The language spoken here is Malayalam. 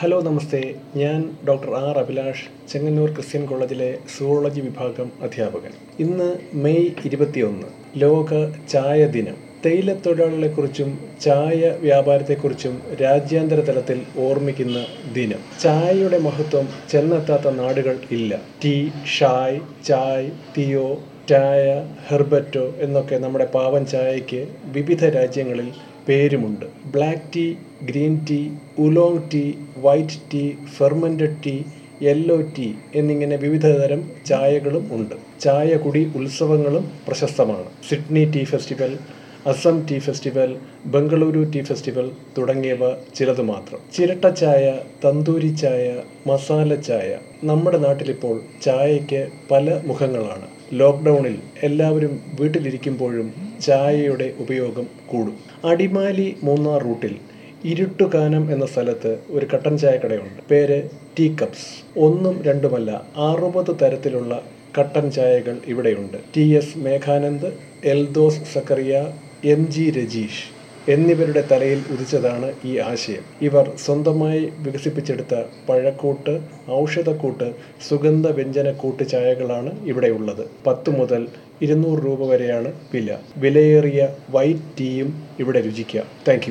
ഹലോ നമസ്തേ. ഞാൻ doctor R Abhilash Chengannur Christian കോളേജിലെ സുവോളജി വിഭാഗം അധ്യാപകൻ. ഇന്ന് മെയ് ഇരുപത്തിയൊന്ന് ലോക ചായ ദിനം. തേയില തൊഴിലാളികളെക്കുറിച്ചും ചായ വ്യാപാരത്തെക്കുറിച്ചും രാജ്യാന്തര തലത്തിൽ ഓർമ്മിക്കുന്ന ദിനം. ചായയുടെ മഹത്വം ചെന്നെത്താത്ത നാടുകൾ ഇല്ല. ടീ ഷായ് ചായ് തിയോ ചായ ഹെർബറ്റോ എന്നൊക്കെ നമ്മുടെ പാവൻ ചായയ്ക്ക് വിവിധ രാജ്യങ്ങളിൽ പേരുമുണ്ട്. Black tea green tea oolong tea white tea fermented tea yellow tea എന്നിങ്ങനെ വിവിധ തരം ചായകളും ഉണ്ട്. ചായ കുടി ഉത്സവങ്ങളും പ്രശസ്തമാണ്. Sydney tea festival Assam tea festival Bengaluru tea festival തുടങ്ങിയവ ചിലത് മാത്രം. ചിരട്ട ചായ തന്തൂരി ചായ മസാല ചായ. നമ്മുടെ നാട്ടിലിപ്പോൾ ചായയ്ക്ക് പല മുഖങ്ങളാണ്. ലോക്ക്ഡൗണിൽ എല്ലാവരും വീട്ടിലിരിക്കുമ്പോഴും ചായയുടെ ഉപയോഗം കൂടും. അടിമാലി മൂന്നാർ റൂട്ടിൽ ഇരുട്ടുകാനം എന്ന സ്ഥലത്ത് ഒരു കട്ടൻ ചായക്കടയുണ്ട്. പേര് ടീ കപ്സ് ഒന്നും രണ്ടുമല്ല അറുപത് തരത്തിലുള്ള കട്ടൻ ചായകൾ ഇവിടെയുണ്ട്. T S Meghanand Eldhose Zacharia M G Rajeesh എന്നിവരുടെ തലയിൽ ഉദിച്ചതാണ് ഈ ആശയം. ഇവർ സ്വന്തമായി വികസിപ്പിച്ചെടുത്ത പഴക്കൂട്ട് ഔഷധക്കൂട്ട് സുഗന്ധ വ്യഞ്ജനക്കൂട്ട് ചായകളാണ് ഇവിടെയുള്ളത്. പത്ത് മുതൽ ഇരുന്നൂറ് രൂപ വരെയാണ് വില. വിലയേറിയ വൈറ്റ് ടീയും ഇവിടെ രുചിക്കാം. താങ്ക്